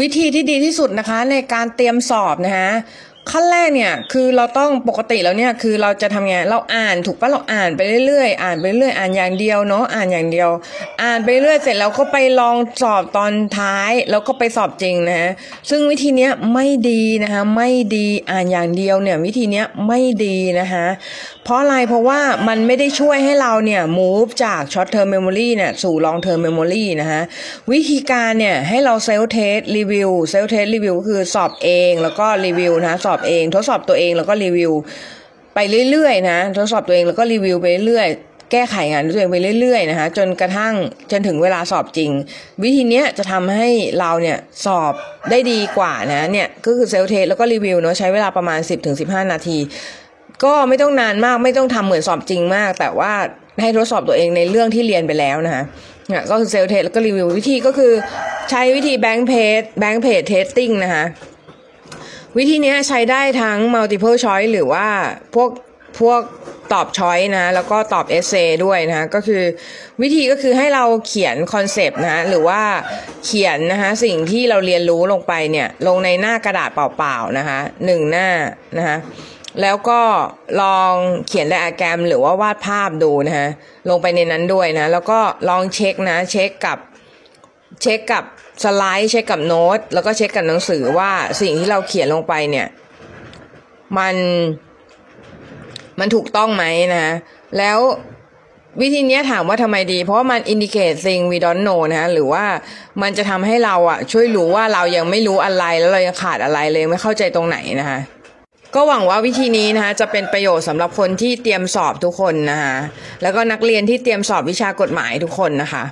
วิธีที่ดีที่สุดนะคะในการเตรียมสอบนะคะ ขั้นแรกเนี่ยคือเราต้องปกติแล้วเนี่ยคือเราจะทำไงเราอ่านถูกปะเราอ่านไปเรื่อยๆอ่านไปเรื่อยอ่านอย่างเดียวเนาะอ่านอย่างเดียว อ่านไปเรื่อยเสร็จแล้วก็ไปลองสอบตอนท้าย แล้วก็ไปสอบจริงนะฮะซึ่งวิธีเนี้ยไม่ดีนะคะไม่ดีอ่านอย่างเดียวเนี่ยวิธีเนี้ยไม่ดีนะคะเพราะอะไรเพราะว่ามันไม่ได้ช่วยให้เราเนี่ย move จาก short term memory เนี่ยสู่ long term memory นะคะวิธีการเนี่ยให้เรา self test review self test review ก็คือสอบเองแล้วก็รีวิวนะสอบเอง ทดสอบตัวเองแล้วก็รีวิว ไปเรื่อยๆนะทดสอบตัวเองแล้วก็รีวิวไปเรื่อยแก้ไขงานตัวเองไปเรื่อยๆนะคะจนกระทั่งจนถึงเวลาสอบจริง วิธีเนี้ยจะทำให้เราเนี่ยสอบได้ดีกว่านะเนี่ยก็คือ self test แล้วก็รีวิวเนาะใช้เวลาประมาณ 10-15 นาที ก็ไม่ต้องนานมากไม่ต้องทำเหมือนสอบจริงมาก แต่ว่าให้ทดสอบตัวเองในเรื่องที่เรียนไปแล้วนะคะเนี่ยก็คือ self test แล้วก็รีวิววิธีก็คือใช้วิธี blank page blank page testing นะคะ วิธีนี้ใช้ได้ทั้ง multiple choice หรือว่าพวกพวกตอบ choice นะ แล้วก็ตอบ essay ด้วยนะ ก็คือวิธีก็คือให้เราเขียน concept นะหรือว่าเขียนนะคะสิ่งที่เราเรียนรู้ลงไปเนี่ยลงในหน้ากระดาษเปล่าๆนะคะหนึ่งหน้านะคะแล้วก็ลองเขียนไดอะแกรมหรือว่าวาดภาพดูนะฮะลงไปในนั้นด้วยนะ แล้วก็ลองเช็คนะ เช็คกับ เช็คกับสไลด์ เช็คกับโน้ต แล้วก็เช็คกับหนังสือว่าสิ่งที่เราเขียนลงไปเนี่ย มันมันถูกต้องไหมนะ แล้ววิธีนี้ถามว่าทำไมดี เพราะมัน indicate thing we don't know นะหรือว่ามันจะทำให้เราอะช่วยรู้ว่าเรายังไม่รู้อะไรแล้วเรายังขาดอะไรเลยไม่เข้าใจตรงไหนนะคะก็หวังว่าวิธีนี้นะคะจะเป็นประโยชน์สำหรับคนที่เตรียมสอบทุกคนนะคะแล้วก็นักเรียนที่เตรียมสอบวิชากฎหมายทุกคนนะคะ